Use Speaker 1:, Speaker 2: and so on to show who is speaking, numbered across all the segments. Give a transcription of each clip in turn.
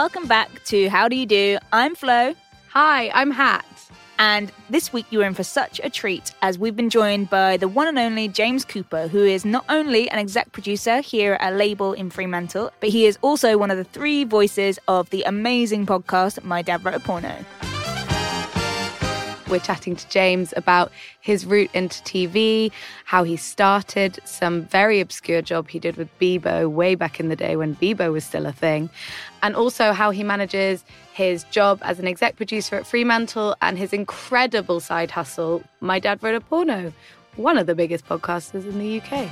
Speaker 1: welcome back to How Do You Do? I'm Flo.
Speaker 2: Hi, I'm Hat.
Speaker 1: And this week you are in for such a treat as we've been joined by the one and only James Cooper, who is not only an exec producer here at a label in Fremantle, but he is also one of the three voices of the amazing podcast My Dad Wrote a Porno.
Speaker 2: We're chatting to James about his route into TV, how he started, some very obscure job he did with Bebo way back in the day when Bebo was still a thing, and also how he manages his job as an exec producer at Fremantle and his incredible side hustle, My Dad Wrote a Porno, one of the biggest podcasters in the UK.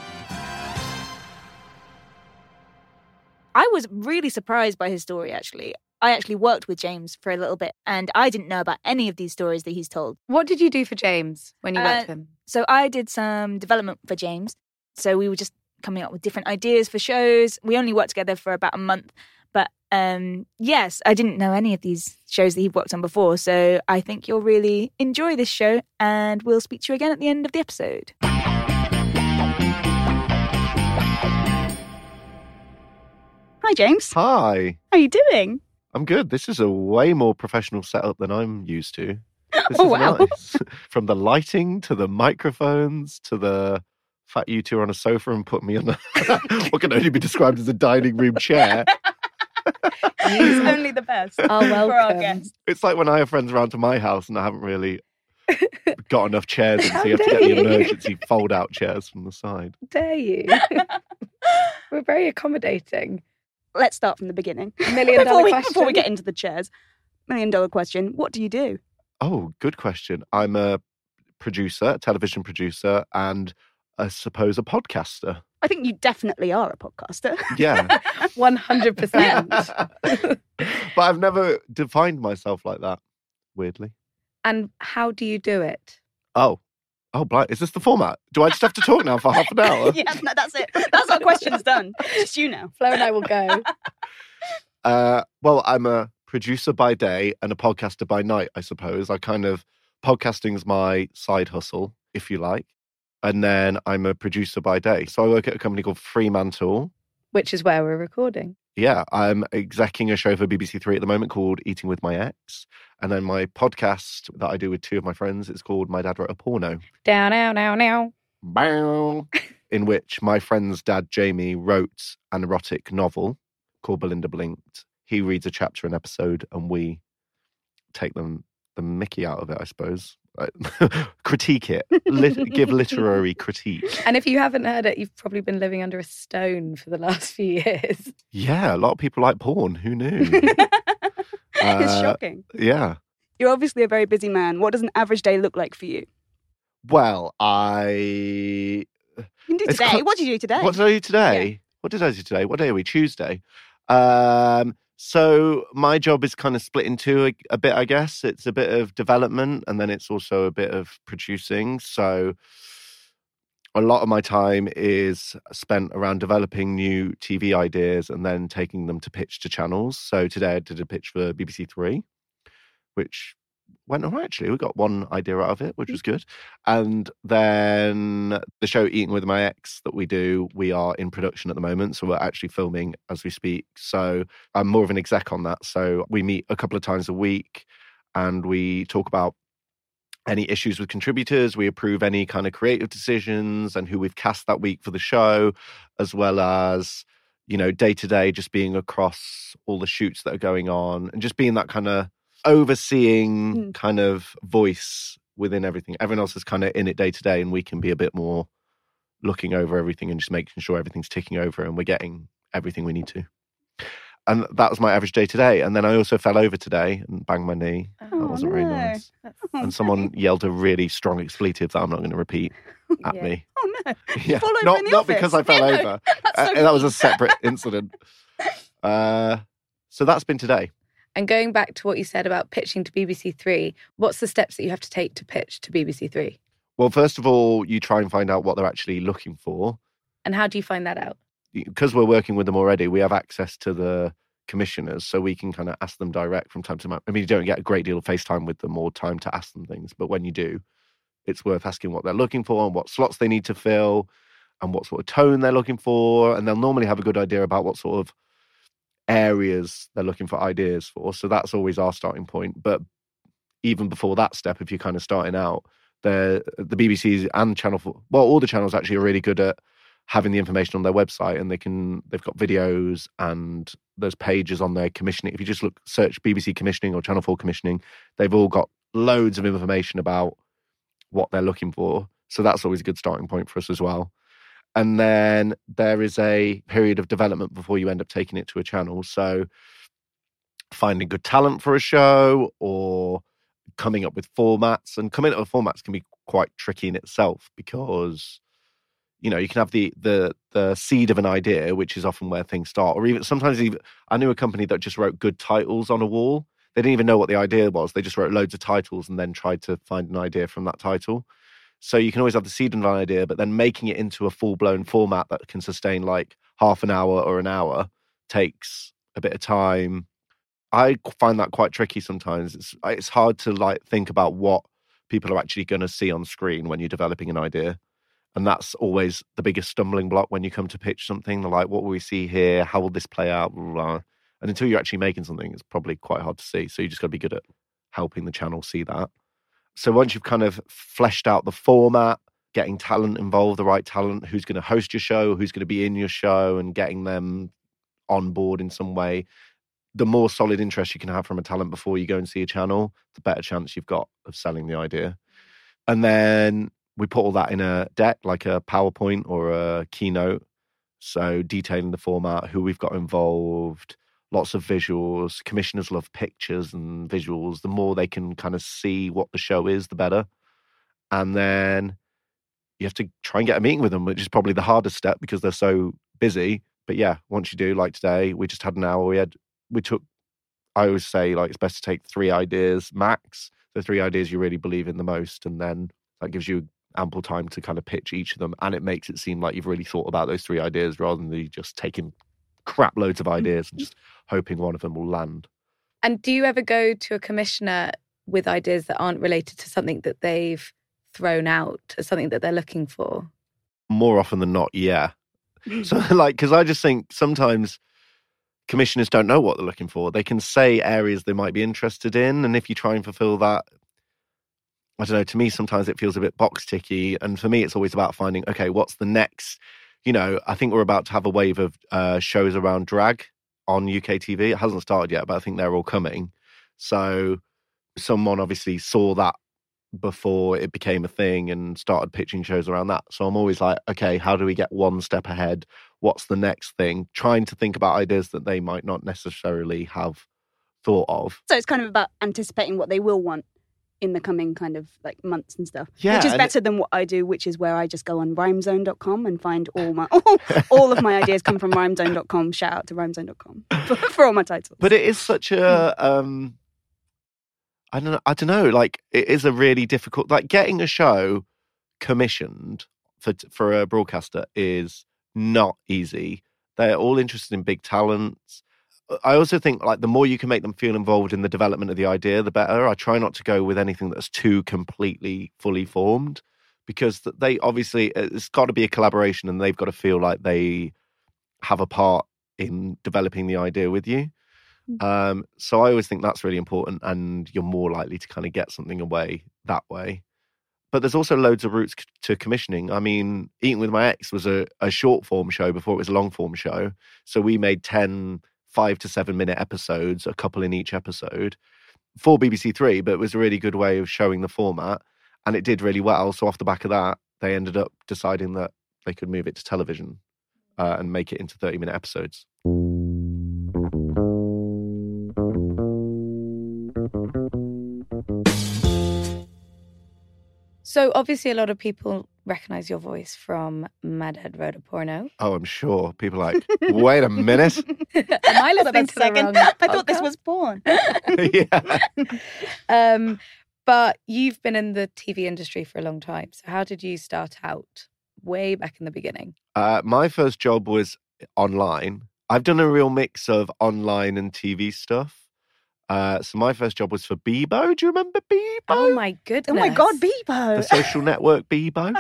Speaker 1: I was really surprised by his story, actually. I actually worked with James for a little bit and I didn't know about any of these stories that he's told.
Speaker 2: What did you do for James when you
Speaker 1: Uh,
Speaker 2: worked with him?
Speaker 1: So I did some development for James. So we were just coming up with different ideas for shows. We only worked together for about a month. Um, yes, I didn't know any of these shows that he'd worked on before. So I think you'll really enjoy this show and we'll speak to you again at the end of the episode.
Speaker 3: Hi, James.
Speaker 4: Hi,
Speaker 3: How are you doing?
Speaker 4: I'm good. This is a way more professional setup than I'm used to. This
Speaker 3: Oh,
Speaker 4: is
Speaker 3: wow.
Speaker 4: nice. From the lighting to the microphones to the fact you two are on a sofa and put me on the, what can only be described as a dining room chair.
Speaker 3: It's only the best.
Speaker 2: Oh,
Speaker 3: For our
Speaker 2: welcome.
Speaker 3: guests.
Speaker 4: It's like when I have friends around to my house and I haven't really got enough chairs in, so you have to
Speaker 2: How
Speaker 4: get the emergency fold out chairs from the side.
Speaker 2: Dare you? We're very accommodating.
Speaker 3: Let's start from the beginning.
Speaker 2: Million
Speaker 3: before, we,
Speaker 2: question.
Speaker 3: before we get into the chairs, million dollar question. What do you do?
Speaker 4: Oh, good question. I'm a producer, a television producer, and I suppose a podcaster.
Speaker 3: I think you definitely are a podcaster.
Speaker 4: Yeah.
Speaker 2: 100%.
Speaker 4: but I've never defined myself like that, weirdly.
Speaker 2: and how do you do it?
Speaker 4: Oh, oh, blind. Is this the format? Do I just have to talk now for half an hour?
Speaker 3: yeah, no, that's it. That's our questions done. Just you now.
Speaker 2: Flo and I will go.
Speaker 4: Uh, well, I'm a producer by day and a podcaster by night, I suppose. I kind of, podcasting's my side hustle, if you like. And then I'm a producer by day. So I work at a company called Fremantle.
Speaker 2: Which is where we're recording.
Speaker 4: Yeah, I'm executing a show for BBC Three at the moment called Eating with My Ex. And then my podcast that I do with two of my friends is called My Dad Wrote a Porno.
Speaker 2: Down, now, now, now.
Speaker 4: Bow. in which my friend's dad, Jamie, wrote an erotic novel called Belinda Blinked. He reads a chapter an episode, and we take them the Mickey out of it, I suppose. Critique it, lit- give literary critique.
Speaker 2: And if you haven't heard it, you've probably been living under a stone for the last few years.
Speaker 4: Yeah, a lot of people like porn. Who knew?
Speaker 3: it's
Speaker 4: Uh,
Speaker 3: shocking.
Speaker 4: yeah.
Speaker 3: You're obviously a very busy man. What does an average day look like for you?
Speaker 4: Well, I.
Speaker 3: You can do today.
Speaker 4: cl-
Speaker 3: what did you do today?
Speaker 4: What did I do today? What did I do today? What day are we? Tuesday. Um, so my job is kind of split into a, a bit, I guess. It's a bit of development and then it's also a bit of producing. So a lot of my time is spent around developing new TV ideas and then taking them to pitch to channels. So today I did a pitch for BBC Three, which went all right actually. We got one idea out of it, which hmm. was good. And then the show Eating with My Ex that we do, we are in production at the moment. So we're actually filming as we speak. So I'm more of an exec on that. So we meet a couple of times a week and we talk about any issues with contributors. We approve any kind of creative decisions and who we've cast that week for the show, as well as, you know, day to day, just being across all the shoots that are going on and just being that kind of overseeing
Speaker 3: Mm.
Speaker 4: kind of voice within everything. Everyone else is kind of in it day to day, and we can be a bit more looking over everything and just making sure everything's ticking over and we're getting everything we need to. And that was my average day today. And then I also fell over today and banged my knee. That
Speaker 3: Oh,
Speaker 4: wasn't very nice.
Speaker 3: Oh,
Speaker 4: And someone yelled a really strong expletive that I'm not going to repeat at
Speaker 2: Yeah.
Speaker 4: me.
Speaker 3: Oh no.
Speaker 4: Yeah, not
Speaker 3: in the
Speaker 4: not because I fell
Speaker 3: Yeah, no,
Speaker 4: over.
Speaker 3: That's
Speaker 4: Uh,
Speaker 3: so
Speaker 4: that was a separate incident. Uh, so that's been today.
Speaker 2: And going back to what you said about pitching to BBC Three, what's the steps that you have to take to pitch to BBC Three?
Speaker 4: Well, first of all, you try and find out what they're actually looking for.
Speaker 2: And how do you find that out?
Speaker 4: Because we're working with them already, we have access to the commissioners, so we can kind of ask them direct from time to time. I mean, you don't get a great deal of FaceTime with them or time to ask them things, but when you do, it's worth asking what they're looking for and what slots they need to fill and what sort of tone they're looking for. And they'll normally have a good idea about what sort of areas they're looking for ideas for. So that's always our starting point. But even before that step, if you're kind of starting out, the the BBC and Channel Four, well, all the channels actually are really good at having the information on their website, and they can they've got videos and there's pages on their commissioning. If you just look search BBC commissioning or Channel Four commissioning, they've all got loads of information about what they're looking for. So that's always a good starting point for us as well. And then there is a period of development before you end up taking it to a channel. So finding good talent for a show or coming up with formats and coming up with formats can be quite tricky in itself because you know you can have the the the seed of an idea which is often where things start or even sometimes even i knew a company that just wrote good titles on a wall. They didn't even know what the idea was. They just wrote loads of titles and then tried to find an idea from that title so you can always have the seed of an idea but then making it into a full-blown format that can sustain like half an hour or an hour takes a bit of time I find that quite tricky sometimes. It's it's hard to like think about what people are actually going to see on screen when you're developing an idea, and that's always the biggest stumbling block when you come to pitch something. They're like, "What will we see here? How will this play out?" Blah, blah, blah. And until you're actually making something, it's probably quite hard to see. So you just got to be good at helping the channel see that. So once you've kind of fleshed out the format, getting talent involved, the right talent, who's going to host your show, who's going to be in your show, and getting them on board in some way, the more solid interest you can have from a talent before you go and see a channel, the better chance you've got of selling the idea. And then we put all that in a deck, like a PowerPoint or a keynote. So detailing the format, who we've got involved, lots of visuals. Commissioners love pictures and visuals. The more they can kind of see what the show is, the better. And then you have to try and get a meeting with them, which is probably the hardest step because they're so busy. But yeah, once you do, like today, we just had an hour. We had we took I always say like it's best to take three ideas max, the three ideas you really believe in the most, and then that gives you ample time to kind of pitch each of them, and it makes it seem like you've really thought about those three ideas rather than you just taking crap loads of mm-hmm. ideas and just hoping one of them will land.
Speaker 2: And do you ever go to a commissioner with ideas that aren't related to something that they've thrown out as something that they're looking for?
Speaker 4: More often than not, yeah. So like, because I just think sometimes commissioners don't know what they're looking for. They can say areas they might be interested in, and if you try and fulfill that, I don't know. To me, sometimes it feels a bit box ticky, and for me, it's always about finding okay, what's the next? You know, I think we're about to have a wave of uh, shows around drag on UK TV. It hasn't started yet, but I think they're all coming. So, someone obviously saw that before it became a thing and started pitching shows around that. So I'm always like, okay, how do we get one step ahead? What's the next thing? Trying to think about ideas that they might not necessarily have thought of.
Speaker 3: So it's kind of about anticipating what they will want in the coming kind of like months and stuff.
Speaker 4: Yeah,
Speaker 3: which is better than what I do, which is where I just go on rhymezone.com and find all my all, all of my ideas come from rhymezone.com. Shout out to rhymezone.com for, for all my titles.
Speaker 4: But it is such a um I don't know, I don't know, like it is a really difficult like getting a show commissioned for for a broadcaster is not easy. They're all interested in big talents. I also think like the more you can make them feel involved in the development of the idea, the better. I try not to go with anything that's too completely fully formed because they obviously it's got to be a collaboration and they've got to feel like they have a part in developing the idea with you. Um, so I always think that's really important, and you're more likely to kind of get something away that way. But there's also loads of routes to commissioning. I mean, Eating with My Ex was a, a short form show before it was a long form show. So we made 10 five to seven minute episodes, a couple in each episode for BBC Three, but it was a really good way of showing the format. And it did really well. So off the back of that, they ended up deciding that they could move it to television uh, and make it into 30 minute episodes.
Speaker 2: So obviously, a lot of people recognize your voice from My Dad Wrote Porno.
Speaker 4: Oh, I'm sure people are like, wait a minute.
Speaker 2: Am I listening
Speaker 3: a
Speaker 2: to the
Speaker 3: second.
Speaker 2: wrong
Speaker 3: I thought this was porn.
Speaker 4: yeah.
Speaker 2: Um, but you've been in the TV industry for a long time. So how did you start out? Way back in the beginning.
Speaker 4: Uh, my first job was online. I've done a real mix of online and TV stuff. Uh, so my first job was for Bebo. Do you remember Bebo?
Speaker 2: Oh my goodness!
Speaker 3: Oh my god, Bebo!
Speaker 4: the social network Bebo.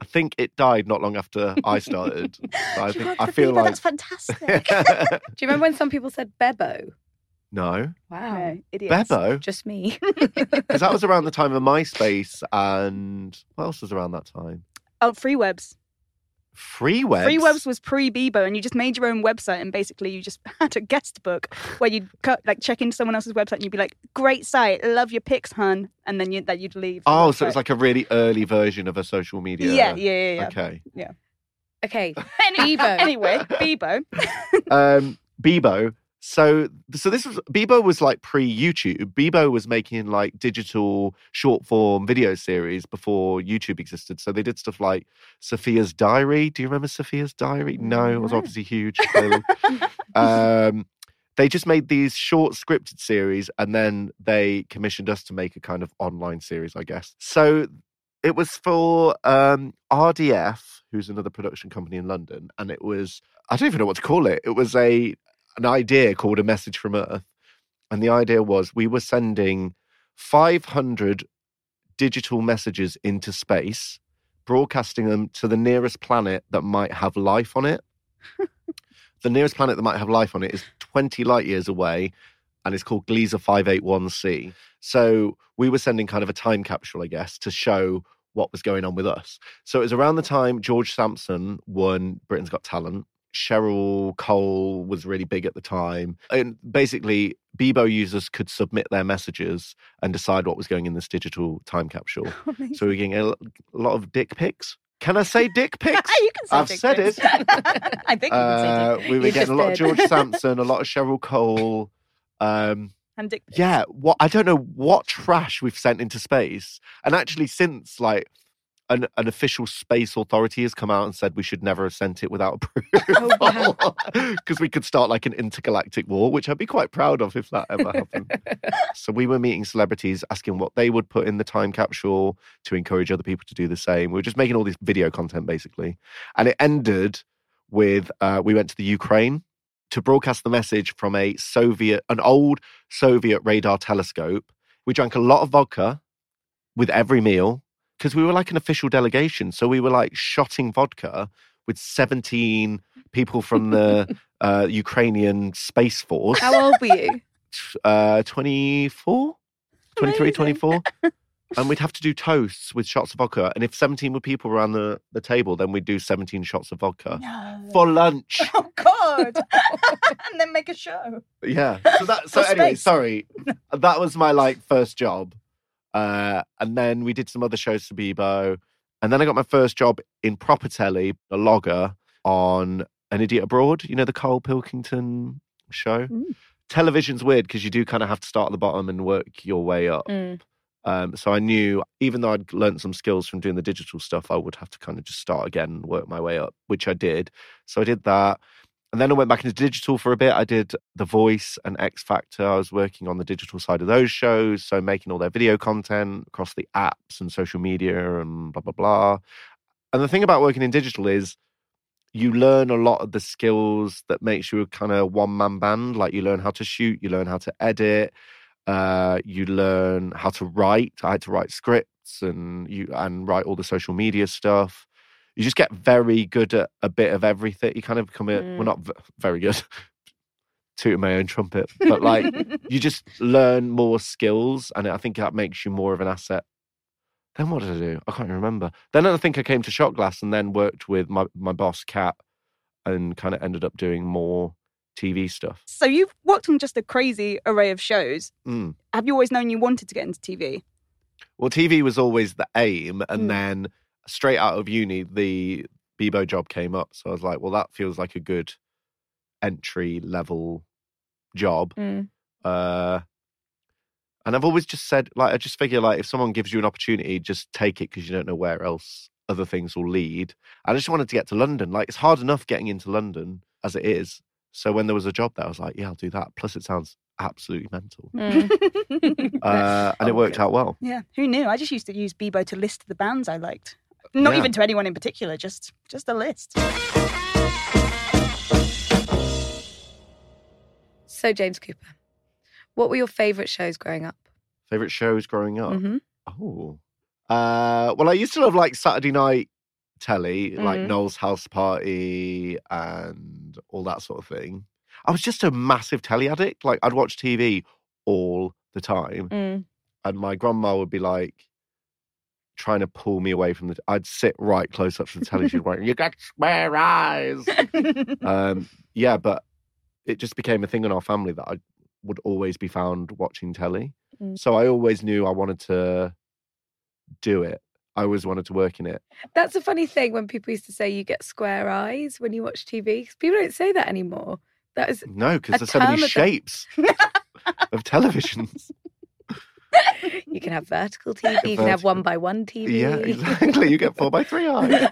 Speaker 4: I think it died not long after I started. So I think I feel
Speaker 3: Bieber,
Speaker 4: like
Speaker 3: that's fantastic.
Speaker 2: Do you remember when some people said Bebo?
Speaker 4: no,
Speaker 2: Wow.
Speaker 3: No, idiots.
Speaker 4: Bebo,
Speaker 2: Just me.
Speaker 4: because that was around the time of MySpace, and what else was around that time?
Speaker 3: Oh, Freewebs. Freewebs. Was pre Bebo, and you just made your own website, and basically you just had a guest book where you'd cut, like check into someone else's website, and you'd be like, "Great site, love your pics, hun," and then you, that you'd leave.
Speaker 4: Oh, so it was like a really early version of a social media.
Speaker 3: yeah, yeah, yeah, yeah.
Speaker 4: Okay. Yeah.
Speaker 2: Okay.
Speaker 3: Any-
Speaker 2: Bebo.
Speaker 3: Anyway, Bebo.
Speaker 4: um, Bebo. So, so this was Bebo was like pre YouTube. Bebo was making like digital short form video series before YouTube existed. So they did stuff like Sophia's Diary. Do you remember Sophia's Diary? No, it was obviously huge. um, they just made these short scripted series, and then they commissioned us to make a kind of online series, I guess. So it was for um, RDF, who's another production company in London, and it was I don't even know what to call it. It was a an idea called a message from Earth, and the idea was we were sending 500 digital messages into space, broadcasting them to the nearest planet that might have life on it. the nearest planet that might have life on it is 20 light years away, and it's called Gliese 581c. So we were sending kind of a time capsule, I guess, to show what was going on with us. So it was around the time George Sampson won Britain's Got Talent. Cheryl Cole was really big at the time. And basically, Bebo users could submit their messages and decide what was going in this digital time capsule. So we're getting a lot of dick pics. Can I say dick pics?
Speaker 3: you can say
Speaker 4: I've
Speaker 3: dick
Speaker 4: said
Speaker 3: pics.
Speaker 4: it.
Speaker 3: I think
Speaker 4: Uh,
Speaker 3: say dick
Speaker 4: we were
Speaker 2: You
Speaker 4: getting a lot of. George Sampson, a lot of Cheryl Cole. Um,
Speaker 3: and dick pics.
Speaker 4: yeah, what I don't know what trash we've sent into space. And actually, since like an, an official space authority has come out and said we should never have sent it without approval because we could start like an intergalactic war, which I'd be quite proud of if that ever happened. so we were meeting celebrities, asking what they would put in the time capsule to encourage other people to do the same. We were just making all this video content basically, and it ended with uh, we went to the Ukraine to broadcast the message from a Soviet, an old Soviet radar telescope. We drank a lot of vodka with every meal because we were like an official delegation. So we were like shotting vodka with 17 people from the uh, Ukrainian Space Force,
Speaker 2: How old were you?
Speaker 4: uh, 24, 23,
Speaker 3: Amazing.
Speaker 4: 24. And we'd have to do toasts with shots of vodka. And if 17 were people around the, the table, then we'd do 17 shots of vodka
Speaker 3: No.
Speaker 4: for lunch.
Speaker 3: Oh God! and then make a show.
Speaker 4: Yeah. So that. So anyway, sorry. That was my like first job, uh, and then we did some other shows for Bebo, and then I got my first job in proper telly, a logger on An Idiot Abroad. You know the Carl Pilkington show.
Speaker 3: Mm.
Speaker 4: Television's weird because you do kind of have to start at the bottom and work your way up.
Speaker 2: Mm.
Speaker 4: Um, so I knew, even though I'd learned some skills from doing the digital stuff, I would have to kind of just start again and work my way up, which I did. So I did that. And then I went back into digital for a bit. I did The Voice and X Factor. I was working on the digital side of those shows. So making all their video content across the apps and social media and blah, blah, blah. And the thing about working in digital is you learn a lot of the skills that makes you a kind of one man band. Like you learn how to shoot, you learn how to edit, uh, you learn how to write. I had to write scripts and you and write all the social media stuff. You just get very good at a bit of everything. You kind of become a
Speaker 2: Mm.
Speaker 4: well, not v- very good. Tooting my own trumpet, but like you just learn more skills, and I think that makes you more of an asset. Then what did I do? I can't even remember. Then I think I came to Shot Glass and then worked with my, my boss, Kat, and kind of ended up doing more TV stuff.
Speaker 3: So you've worked on just a crazy array of shows.
Speaker 4: Mm.
Speaker 3: Have you always known you wanted to get into TV?
Speaker 4: Well, TV was always the aim, and
Speaker 3: Mm.
Speaker 4: then straight out of uni, the Bebo job came up. So I was like, well, that feels like a good entry level job.
Speaker 2: Mm.
Speaker 4: Uh, and I've always just said, like, I just figure, like, if someone gives you an opportunity, just take it because you don't know where else other things will lead. I just wanted to get to London. Like, it's hard enough getting into London as it is. So when there was a job there, I was like, yeah, I'll do that. Plus, it sounds absolutely mental.
Speaker 2: Mm.
Speaker 4: Uh, and it
Speaker 3: Oh,
Speaker 4: worked
Speaker 3: good.
Speaker 4: out well.
Speaker 3: Yeah, who knew? I just used to use Bebo to list the bands I liked. Not
Speaker 4: Yeah.
Speaker 3: even to anyone in particular, just just a list.
Speaker 2: So, James Cooper, what were your favourite shows growing up?
Speaker 4: Favorite shows growing up?
Speaker 2: hmm
Speaker 4: Oh. Uh, well, I used to love like Saturday night telly, like
Speaker 2: Mhm.
Speaker 4: Noel's House Party and all that sort of thing. I was just a massive telly addict. Like I'd watch TV all the time,
Speaker 2: Mm.
Speaker 4: and my grandma would be like trying to pull me away from the. I'd sit right close up to the telly. She'd go, "You got square eyes." um, yeah, but it just became a thing in our family that I would always be found watching telly.
Speaker 2: Mm.
Speaker 4: So I always knew I wanted to do it. I always wanted to work in it.
Speaker 2: That's a funny thing when people used to say you get square eyes when you watch TV. People don't say that anymore. That is,
Speaker 4: No, because there's so many shapes of televisions.
Speaker 2: You can have vertical TV, you can have one by one TV.
Speaker 4: Yeah, exactly. You get four by three eyes.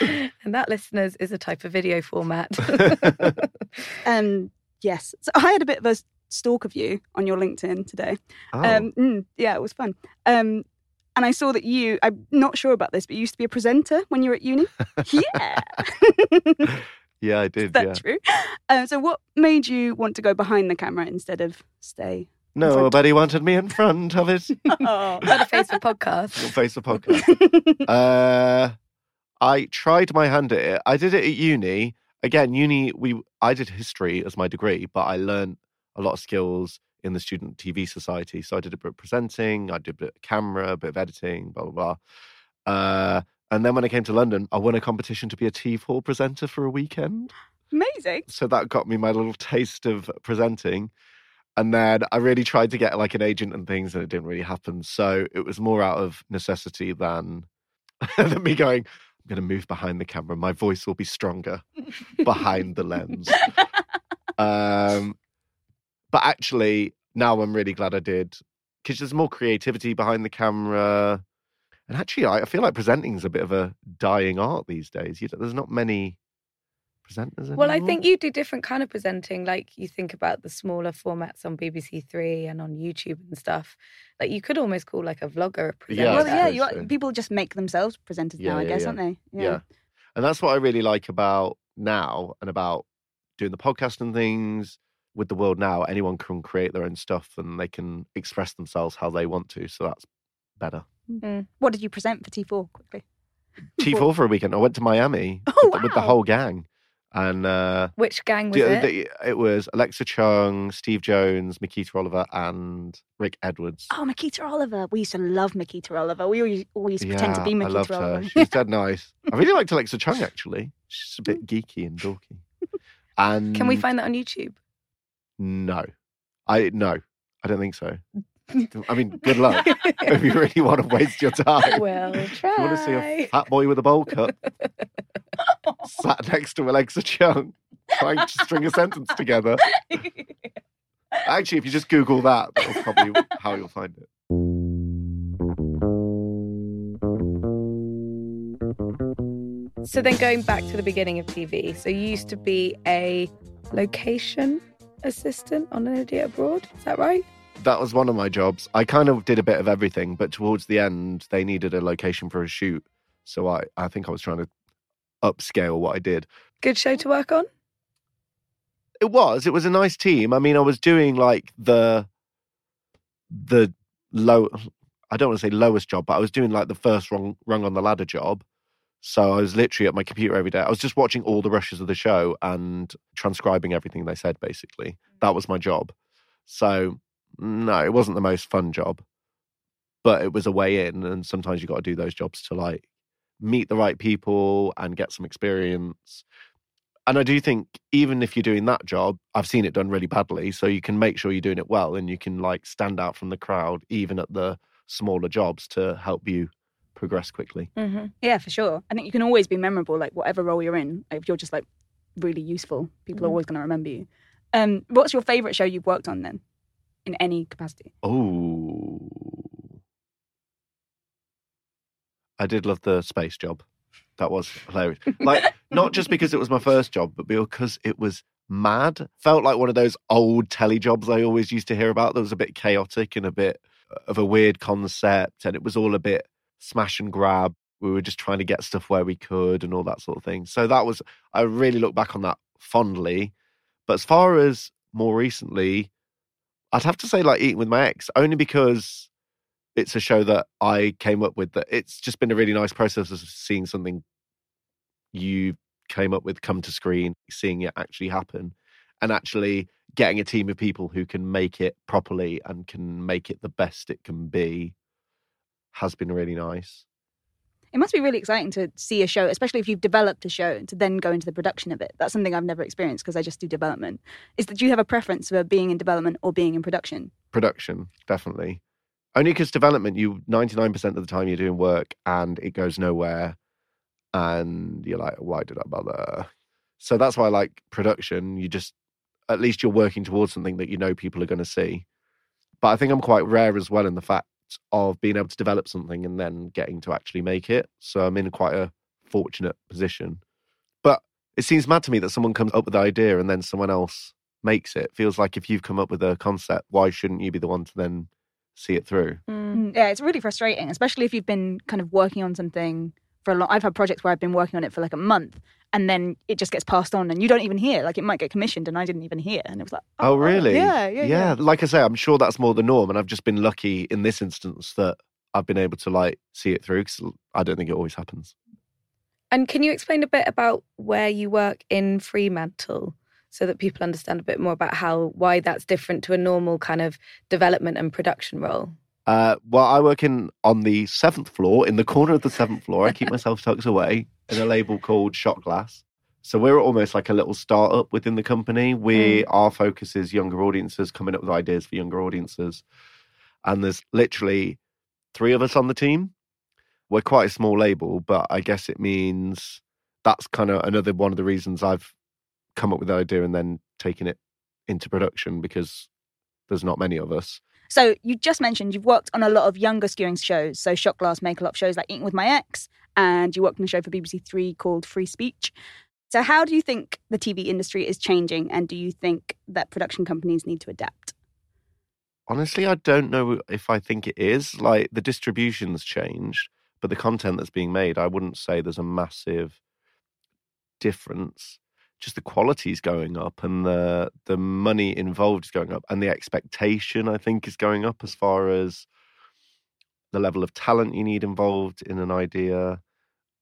Speaker 2: and that, listeners, is a type of video format.
Speaker 3: um, yes. So I had a bit of a stalk of you on your LinkedIn today.
Speaker 4: Oh,
Speaker 3: Um, mm, yeah, it was fun. Um, and I saw that you, I'm not sure about this, but you used to be a presenter when you were at uni. yeah.
Speaker 4: yeah, I
Speaker 3: Is
Speaker 4: did.
Speaker 3: that
Speaker 4: Yeah.
Speaker 3: true? Um, so what made you want to go behind the camera instead of stay?
Speaker 4: Nobody wanted me in front of it.
Speaker 3: Oh.
Speaker 2: Got a face for podcast.
Speaker 4: Face of podcast. uh, I tried my hand at it. I did it at uni. Again, uni. We I did history as my degree, but I learned a lot of skills in the student TV society. So I did a bit of presenting. I did a bit of camera, a bit of editing, blah blah blah. Uh, and then when I came to London, I won a competition to be a T4 presenter for a weekend.
Speaker 3: Amazing.
Speaker 4: So that got me my little taste of presenting. And then I really tried to get like an agent and things, and it didn't really happen. So it was more out of necessity than than me going. I'm going to move behind the camera. My voice will be stronger behind the lens. Um, but actually, now I'm really glad I did because there's more creativity behind the camera. And actually, I I feel like presenting is a bit of a dying art these days. You know, there's not many presenters anymore.
Speaker 2: Well, I think you do different kind of presenting. Like you think about the smaller formats on BBC Three and on YouTube and stuff. Like you could almost call like a vlogger a presenter.
Speaker 4: Yeah,
Speaker 3: well, yeah, you are, people just make themselves presenters
Speaker 4: Yeah,
Speaker 3: now, I
Speaker 4: yeah,
Speaker 3: guess,
Speaker 4: yeah.
Speaker 3: aren't they?
Speaker 4: yeah. And that's what I really like about now and about doing the podcast and things with the world now. Anyone can create their own stuff and they can express themselves how they want to. So that's better. Hmm. Hmm.
Speaker 3: What did you present for T4 quickly?
Speaker 4: T4 for a weekend. I went to Miami
Speaker 3: Oh,
Speaker 4: with, the, with the whole gang. And uh,
Speaker 2: Which gang was
Speaker 4: the-
Speaker 2: it?
Speaker 4: the- it was Alexa Chung, Steve Jones, Miquita Oliver, and Rick Edwards.
Speaker 3: Oh, Miquita Oliver. We used to love Miquita Oliver. We always, always pretend to be
Speaker 4: I
Speaker 3: Miquita
Speaker 4: loved
Speaker 3: Oliver.
Speaker 4: her. She was dead nice. I really liked Alexa Chung actually. She's a bit geeky and dorky. And
Speaker 2: Can we find that on YouTube?
Speaker 4: No, I no, I don't think so. I mean, good luck if you really want to waste your time.
Speaker 2: Well, try.
Speaker 4: you want to see a fat boy with a bowl cut sat next to Alexa Chung trying to string a sentence together. Actually, if you just Google that, that's probably how you'll find it.
Speaker 2: So then going back to the beginning of TV, so you used to be a location assistant on an idiot abroad. Is that right?
Speaker 4: That was one of my jobs. I kind of did a bit of everything, but towards the end, they needed a location for a shoot. So I, I think I was trying to upscale what I did.
Speaker 2: Good show to work on.
Speaker 4: It was. It was a nice team. I mean, I was doing like the the low. I don't want to say lowest job, but I was doing like the first rung, rung on the ladder job. So I was literally at my computer every day. I was just watching all the rushes of the show and transcribing everything they said. Basically, mm. that was my job. So no, it wasn't the most fun job, but it was a way in. And sometimes you got to do those jobs to like meet the right people and get some experience and I do think even if you're doing that job, I've seen it done really badly. So you can make sure you're doing it well and you can like stand out from the crowd, even at the smaller jobs to help you progress quickly.
Speaker 2: Mm-hmm.
Speaker 3: Yeah, for sure. I think you can always be memorable, like whatever role you're in. If you're just like really useful, people are
Speaker 2: Mhm.
Speaker 3: always going to remember you. Um, what's your favorite show you've worked on then, in any capacity?
Speaker 4: Oh, I did love the space job. That was hilarious. Like, not just because it was my first job, but because it was mad. Felt like one of those old telly jobs I always used to hear about that was a bit chaotic and a bit of a weird concept. And it was all a bit smash and grab. We were just trying to get stuff where we could and all that sort of thing. So that was, I really look back on that fondly. But as far as more recently, I'd have to say like eating with my ex, only because it's a show that I came up with that it's just been a really nice process of seeing something you came up with come to screen, seeing it actually happen, and actually getting a team of people who can make it properly and can make it the best it can be has been really nice.
Speaker 3: It must be really exciting to see a show, especially if you've developed a show, to then go into the production of it. That's something I've never experienced because I just do development. Is that do you have a preference for being in development or being in production?
Speaker 4: Production, definitely. Only because development, you 99% of the time you're doing work and it goes nowhere. And you're like, why did I bother? So that's why I like production. You just, at least you're working towards something that you know people are going to see. But I think I'm quite rare as well in the fact of being able to develop something and then getting to actually make it. So I'm in quite a fortunate position. But it seems mad to me that someone comes up with the idea and then someone else makes it. Feels like if you've come up with a concept, why shouldn't you be the one to then see it through?
Speaker 3: Mm, Yeah, it's really frustrating, especially if you've been kind of working on something for a long. I've had projects where I've been working on it for like a month, and then it just gets passed on, and you don't even hear. Like it might get commissioned, and I didn't even hear, and it was like,
Speaker 4: Oh, really?
Speaker 3: Yeah, yeah, yeah.
Speaker 4: Like I say, I'm sure that's more the norm. And I've just been lucky in this instance that I've been able to like see it through because I don't think it always happens.
Speaker 2: And can you explain a bit about where you work in Fremantle so that people understand a bit more about how why that's different to a normal kind of development and production role?
Speaker 4: Uh, well, I work in on the seventh floor, in the corner of the seventh floor. I keep myself tucked away in a label called Shot Glass. So we're almost like a little startup within the company. We our focus is younger audiences, coming up with ideas for younger audiences. And there's literally three of us on the team. We're quite a small label, but I guess it means that's kind of another one of the reasons I've come up with the idea and then taking it into production because there's not many of us.
Speaker 3: So you just mentioned you've worked on a lot of younger skewing shows. So Shot Glass make a lot of shows like Eating with My Ex, and you worked on a show for BBC Three called Free Speech. So how do you think the TV industry is changing, and do you think that production companies need to adapt?
Speaker 4: Honestly, I don't know if I think it is. Like the distribution's changed, but the content that's being made, I wouldn't say there's a massive difference. Just the quality is going up and the the money involved is going up and the expectation I think is going up as far as the level of talent you need involved in an idea,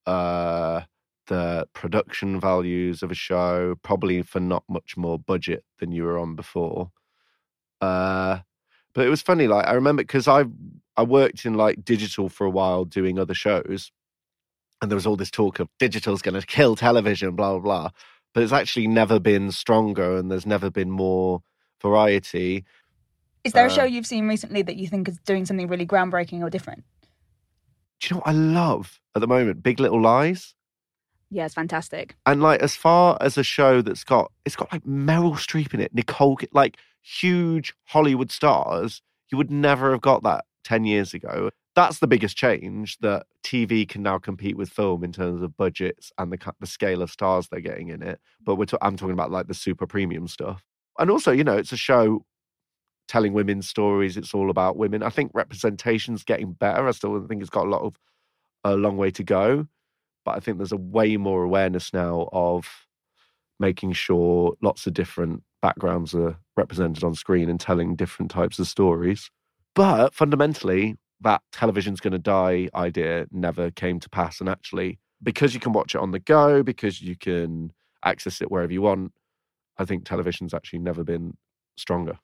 Speaker 4: uh the production values of a show, probably for not much more budget than you were on before. Uh but it was funny, like I remember because I I worked in like digital for a while doing other shows, and there was all this talk of digital's going to kill television, blah blah blah. But it's actually never been stronger, and there's never been more variety.
Speaker 3: Is there a
Speaker 4: Uh,
Speaker 3: show you've seen recently that you think is doing something really groundbreaking or different?
Speaker 4: Do you know what I love at the moment? Big Little Lies.
Speaker 3: Yeah, it's fantastic.
Speaker 4: And like as far as a show that's got it's got like Meryl Streep in it, Nicole, like huge Hollywood stars. You would never have got that ten years ago. That's the biggest change that TV can now compete with film in terms of budgets and the the scale of stars they're getting in it. But we're I'm talking about like the super premium stuff, and also you know it's a show telling women's stories. It's all about women. I think representation's getting better. I still think it's got a lot of a long way to go but I think there's a way more awareness now of making sure lots of different backgrounds are represented on screen and telling different types of stories. But fundamentally, that television's going to die idea never came to pass. And actually, because you can watch it on the go, because you can access it wherever you want, I think television's actually never been stronger.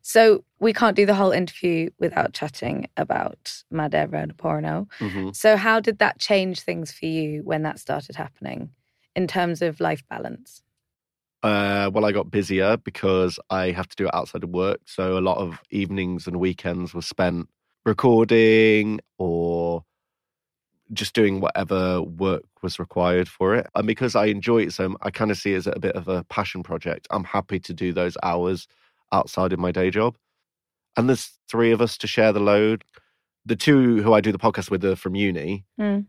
Speaker 2: So we can't do the whole interview without chatting about My Dad Wrote a Porno.
Speaker 4: Mhm.
Speaker 2: So how did that change things for you when that started happening in terms of life balance?
Speaker 4: Uh, well, I got busier because I have to do it outside of work. So a lot of evenings and weekends were spent recording or just doing whatever work was required for it. And because I enjoy it so, I kind of see it as a bit of a passion project. I'm happy to do those hours outside of my day job. And there's three of us to share the load. The two who I do the podcast with are from uni.
Speaker 2: Mm.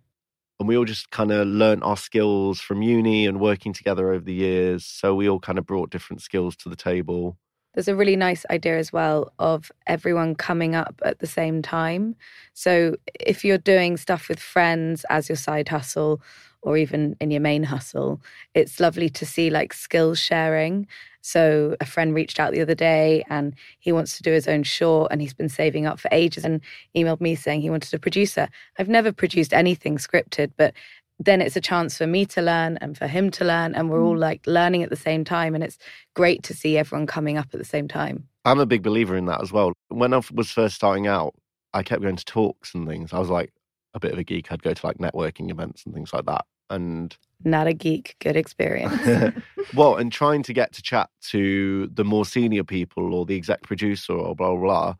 Speaker 4: And we all just kind of learnt our skills from uni and working together over the years. So we all kind of brought different skills to the table.
Speaker 2: There's a really nice idea as well of everyone coming up at the same time. So if you're doing stuff with friends as your side hustle, or even in your main hustle. It's lovely to see like skills sharing. So a friend reached out the other day and he wants to do his own short and he's been saving up for ages and emailed me saying he wanted a producer. I've never produced anything scripted, but then it's a chance for me to learn and for him to learn and we're all
Speaker 3: Mm.
Speaker 2: like learning at the same time and it's great to see everyone coming up at the same time.
Speaker 4: I'm a big believer in that as well. When I was first starting out, I kept going to talks and things. I was like a bit of a geek. I'd go to like networking events and things like that. And
Speaker 2: Not a geek, good experience.
Speaker 4: well, and trying to get to chat to the more senior people or the exec producer or blah, blah, blah.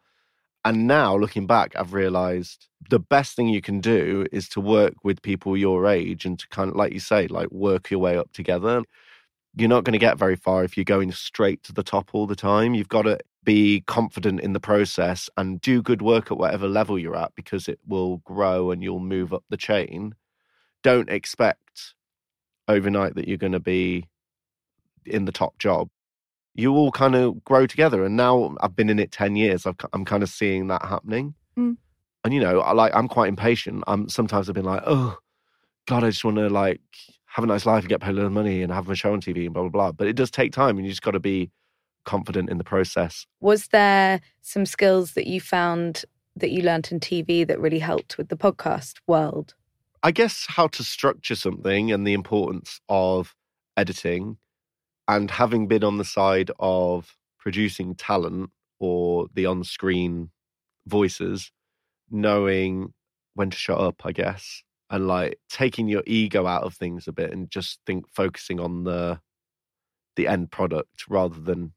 Speaker 4: And now looking back, I've realized the best thing you can do is to work with people your age and to kind of, like you say, like work your way up together. You're not going to get very far if you're going straight to the top all the time. You've got to be confident in the process and do good work at whatever level you're at because it will grow and you'll move up the chain. Don't expect overnight that you're going to be in the top job. You all kind of grow together. And now I've been in it 10 years. I've, I'm kind of seeing that happening.
Speaker 3: Mm.
Speaker 4: And, you know, I like, I'm quite impatient. I'm sometimes I've been like, oh, God, I just want to like have a nice life and get paid a lot of money and have a show on TV and blah, blah, blah. But it does take time and you just got to be confident in the process.
Speaker 2: Was there some skills that you found that you learnt in TV that really helped with the podcast world?
Speaker 4: I guess how to structure something and the importance of editing and having been on the side of producing talent or the on screen voices, knowing when to shut up, I guess, and like taking your ego out of things a bit and just think focusing on the the end product rather than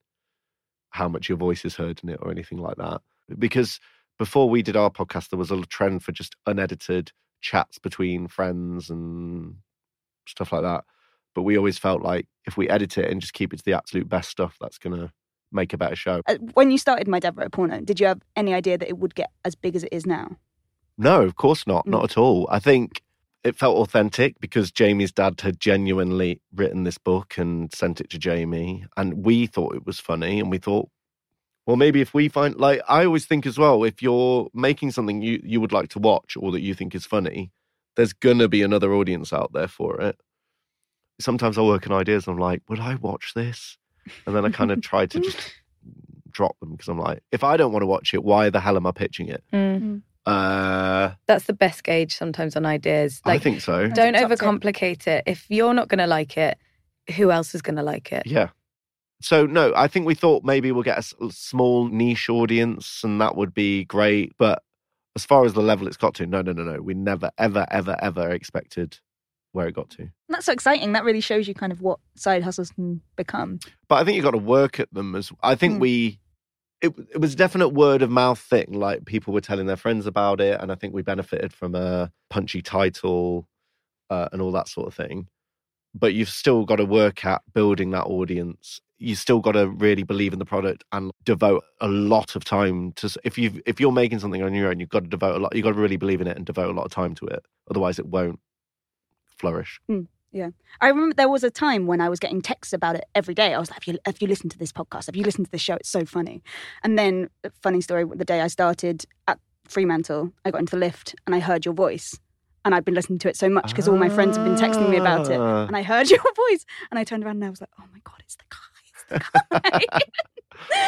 Speaker 4: how much your voice is heard in it or anything like that. Because before we did our podcast, there was a trend for just unedited chats between friends and stuff like that. But we always felt like if we edit it and just keep it to the absolute best stuff, that's going to make a better show.
Speaker 3: Uh, When you started My Wrote Porno, did you have any idea that it would get as big as it is now?
Speaker 4: No, of course not.
Speaker 3: Mm.
Speaker 4: Not at all. I think it felt authentic because Jamie's dad had genuinely written this book and sent it to Jamie. And we thought it was funny. And we thought, well, maybe if we find, like, I always think as well, if you're making something you, you would like to watch or that you think is funny, there's going to be another audience out there for it. Sometimes I work on ideas. And I'm like, would I watch this? And then I kind of try to just drop them because I'm like, if I don't want to watch it, why the hell am I pitching it? Uh,
Speaker 2: That's the best gauge sometimes on ideas.
Speaker 4: I think so.
Speaker 2: don't
Speaker 3: Top
Speaker 2: overcomplicate it. If you're not going to like it, who else is going to like it?
Speaker 4: Yeah. So no, I think we thought maybe we'll get a s- small niche audience, and that would be great. But as far as the level it's got to, no, no, no, no. We never, ever, ever, ever expected where it got to.
Speaker 3: That's so exciting. That really shows you kind of what side hustles can become.
Speaker 4: But I think you've got to work at them as. I think
Speaker 3: Mm.
Speaker 4: we. It, it was a definite word of mouth thing. Like people were telling their friends about it, and I think we benefited from a punchy title uh, and all that sort of thing. But you've still got to work at building that audience. You still got to really believe in the product and devote a lot of time to. If you if you're making something on your own, you've got to devote a lot. You've got to really believe in it and devote a lot of time to it. Otherwise, it won't flourish.
Speaker 3: I remember there was a time when I was getting texts about it every day. I was like, have you, have you listened to this podcast? Have you listened to this show? It's so funny. And then, a funny story, the day I started at Fremantle, I got into the lift and I heard your voice. And I'd been listening to it so much because all my friends have been texting me about it.
Speaker 4: Ah.
Speaker 3: And I heard your voice. And I turned around and I was like, oh my God, it's the guy. It's the guy.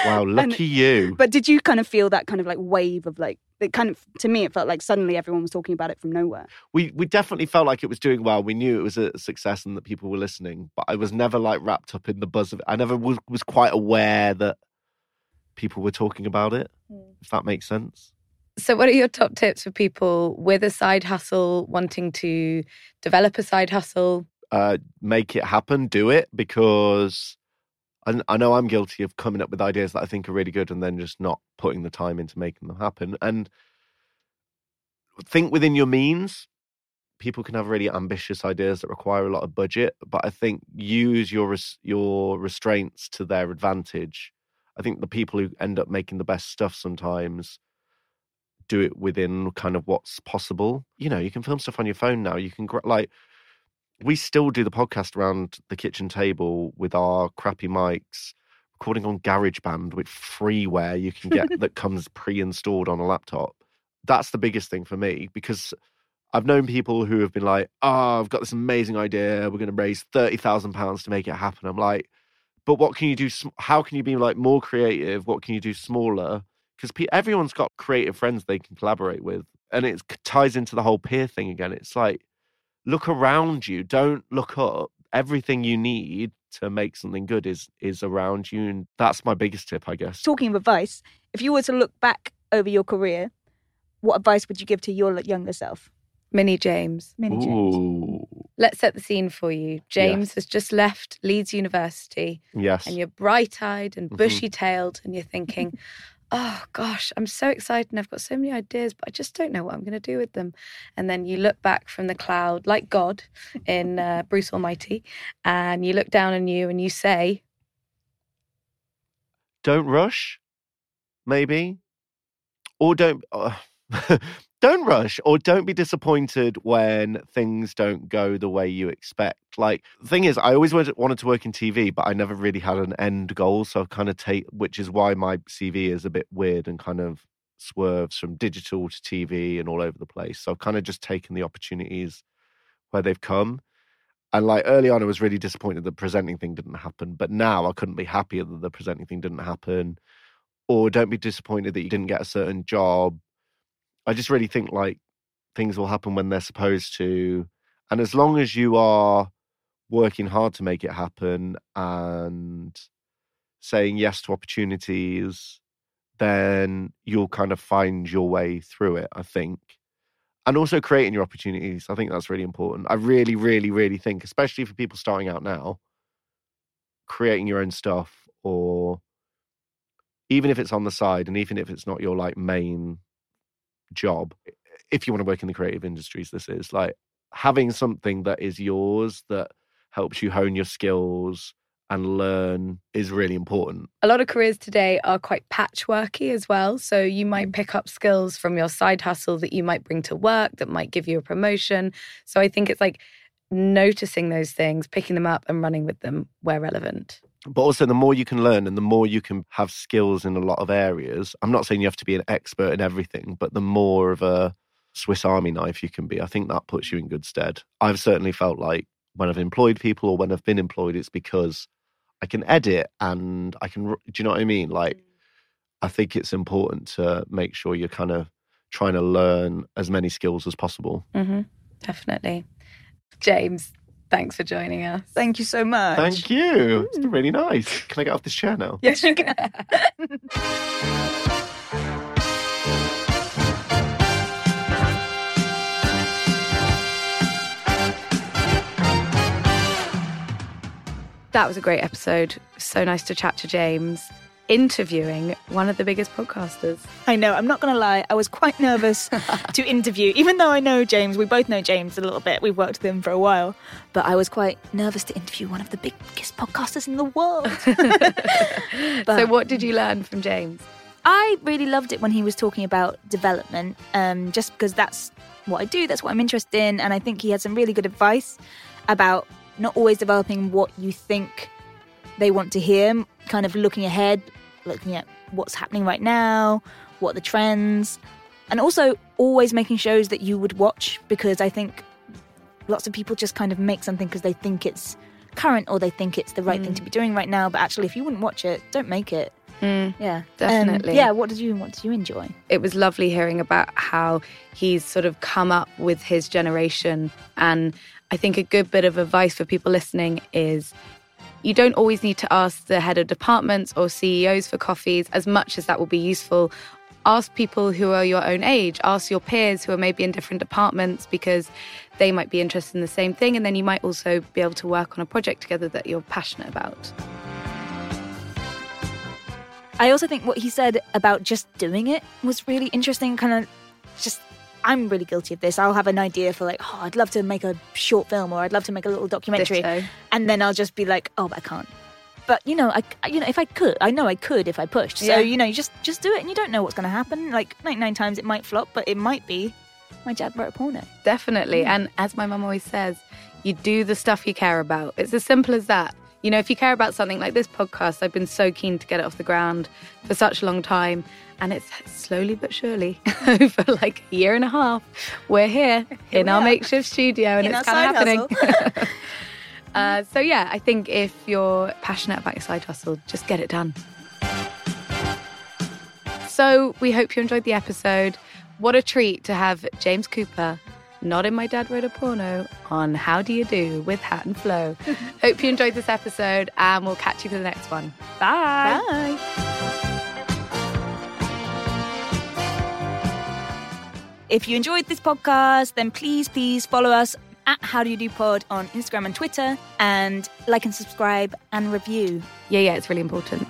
Speaker 4: Wow,
Speaker 3: And-
Speaker 4: lucky you.
Speaker 3: But did you kind of feel that kind of like wave of like, it kind of, to me, it felt like suddenly everyone was talking about it from nowhere.
Speaker 4: we we definitely felt like it was doing well. We knew it was a success and that people were listening, but I was never like wrapped up in the buzz of it. I never was, was quite aware that people were talking about it. If that makes sense.
Speaker 2: So, what are your top tips for people with a side hustle wanting to develop a side hustle?
Speaker 4: Uh, make it happen. Do it because I, I know I'm guilty of coming up with ideas that I think are really good and then just not putting the time into making them happen. And think within your means. People can have really ambitious ideas that require a lot of budget, but I think use your res- your restraints to their advantage. I think the people who end up making the best stuff sometimes do it within kind of what's possible. You know, you can film stuff on your phone now. You can like we still do the podcast around the kitchen table with our crappy mics, recording on GarageBand with freeware you can get that comes pre-installed on a laptop. That's the biggest thing for me because I've known people who have been like, "Oh, I've got this amazing idea. We're going to raise thirty thousand pounds to make it happen." I'm like, "But what can you do? How can you be like more creative? What can you do smaller?" Because pe- everyone's got creative friends they can collaborate with, and it ties into the whole peer thing again. It's like, look around you. Don't look up. Everything you need to make something good is is around you, and that's my biggest tip, I guess.
Speaker 3: Talking of advice, if you were to look back over your career, what advice would you give to your younger self?
Speaker 2: Mini James.
Speaker 3: Mini James.
Speaker 4: Ooh,
Speaker 2: Let's set the scene for you. James has just left Leeds University
Speaker 4: yes.
Speaker 2: and mm-hmm. you're bright eyed and bushy tailed and you're thinking, oh gosh, I'm so excited and I've got so many ideas, but I just don't know what I'm going to do with them. And then you look back from the cloud like God in uh, Bruce Almighty and you look down on you and you say,
Speaker 4: don't rush, maybe, or don't uh, don't rush, or don't be disappointed when things don't go the way you expect. Like the thing is, I always wanted to work in TV, but I never really had an end goal. So I've kind of take, which is why my CV is a bit weird and kind of swerves from digital to TV and all over the place. So I've kind of just taken the opportunities where they've come. And like early on, I was really disappointed the presenting thing didn't happen. But now I couldn't be happier that the presenting thing didn't happen. Or don't be disappointed that you didn't get a certain job. I just really think like things will happen when they're supposed to. And as long as you are working hard to make it happen and saying yes to opportunities, then you'll kind of find your way through it, I think and also creating your opportunities. I think that's really important. I really, really, really think, especially for people starting out now, creating your own stuff, or even if it's on the side, and even if it's not your like main job, if you want to work in the creative industries, this is like having something that is yours that helps you hone your skills and learn is really important.
Speaker 2: a lot of careers today are quite patchworky as well. So you hmm. might pick up skills from your side hustle that you might bring to work that might give you a promotion. So I think it's like noticing those things, picking them up and running with them where relevant.
Speaker 4: but also the more you can learn and the more you can have skills in a lot of areas i'm not saying you have to be an expert in everything but the more of a swiss army knife you can be i think that puts you in good stead i've certainly felt like when i've employed people or when i've been employed it's because i can edit and i can do you know what i mean like i think it's important to make sure you're kind of trying to learn as many skills as possible
Speaker 2: Mm-hmm. Definitely. James, thanks for joining us.
Speaker 3: Thank you so much.
Speaker 4: thank you it's been really nice can i get off this chair now
Speaker 3: Yes, you can.
Speaker 2: That was a great episode. So nice to chat to James, interviewing one of the biggest podcasters.
Speaker 3: I know. I'm not going to lie. I was quite nervous to interview, even though I know James. We both know James a little bit. We've worked with him for a while. But I was quite nervous to interview one of the biggest podcasters in the world.
Speaker 2: so, what did you learn from James?
Speaker 1: I really loved it when he was talking about development, um, just because that's what I do, that's what I'm interested in. And I think he had some really good advice about not always developing what you think they want to hear, kind of looking ahead, looking at what's happening right now, what the trends, and also always making shows that you would watch because I think lots of people just kind of make something because they think it's current or they think it's the right thing to be doing right now. But actually, if you wouldn't watch it, don't make it. Yeah, Um,
Speaker 2: Definitely.
Speaker 1: yeah. What did you What did you enjoy?
Speaker 2: it was lovely hearing about how he's sort of come up with his generation. And I think a good bit of advice for people listening is you don't always need to ask the head of departments or CEOs for coffees, as much as that will be useful. Ask people who are your own age, ask your peers who are maybe in different departments because they might be interested in the same thing. And then you might also be able to work on a project together that you're passionate about.
Speaker 1: I also think what he said about just doing it was really interesting. Kind of just, I'm really guilty of this. I'll have an idea for like, oh, I'd love to make a short film or I'd love to make a little documentary,
Speaker 2: Ditto.
Speaker 1: and then I'll just be like, oh, but I can't. But you know, I you know if I could, I know I could if I pushed. So
Speaker 2: Yeah.
Speaker 1: you know, you just just do it, and you don't know what's going to happen. Like 99 times it might flop, but it might be. My dad wrote a porno.
Speaker 2: Definitely. Mm. And as my mum always says, you do the stuff you care about. It's as simple as that. You know, if you care about something like this podcast, I've been so keen to get it off the ground for such a long time. And it's slowly but surely, over like a year and a half, we're here,
Speaker 3: Here
Speaker 2: in
Speaker 3: we
Speaker 2: our
Speaker 3: are.
Speaker 2: makeshift studio and
Speaker 3: In
Speaker 2: it's kind of happening. uh, so, yeah, I think if you're passionate about your side hustle, just get it done. So, we hope you enjoyed the episode. What a treat to have James Cooper, not in my dad wrote a porno, on How Do You Do with Hat and Flow. hope you enjoyed this episode, and we'll catch you for the next one. Bye.
Speaker 3: Bye.
Speaker 1: If you enjoyed this podcast, then please, please follow us at How Do You Do Pod on Instagram and Twitter, and like and subscribe and review.
Speaker 2: Yeah, yeah, it's really important.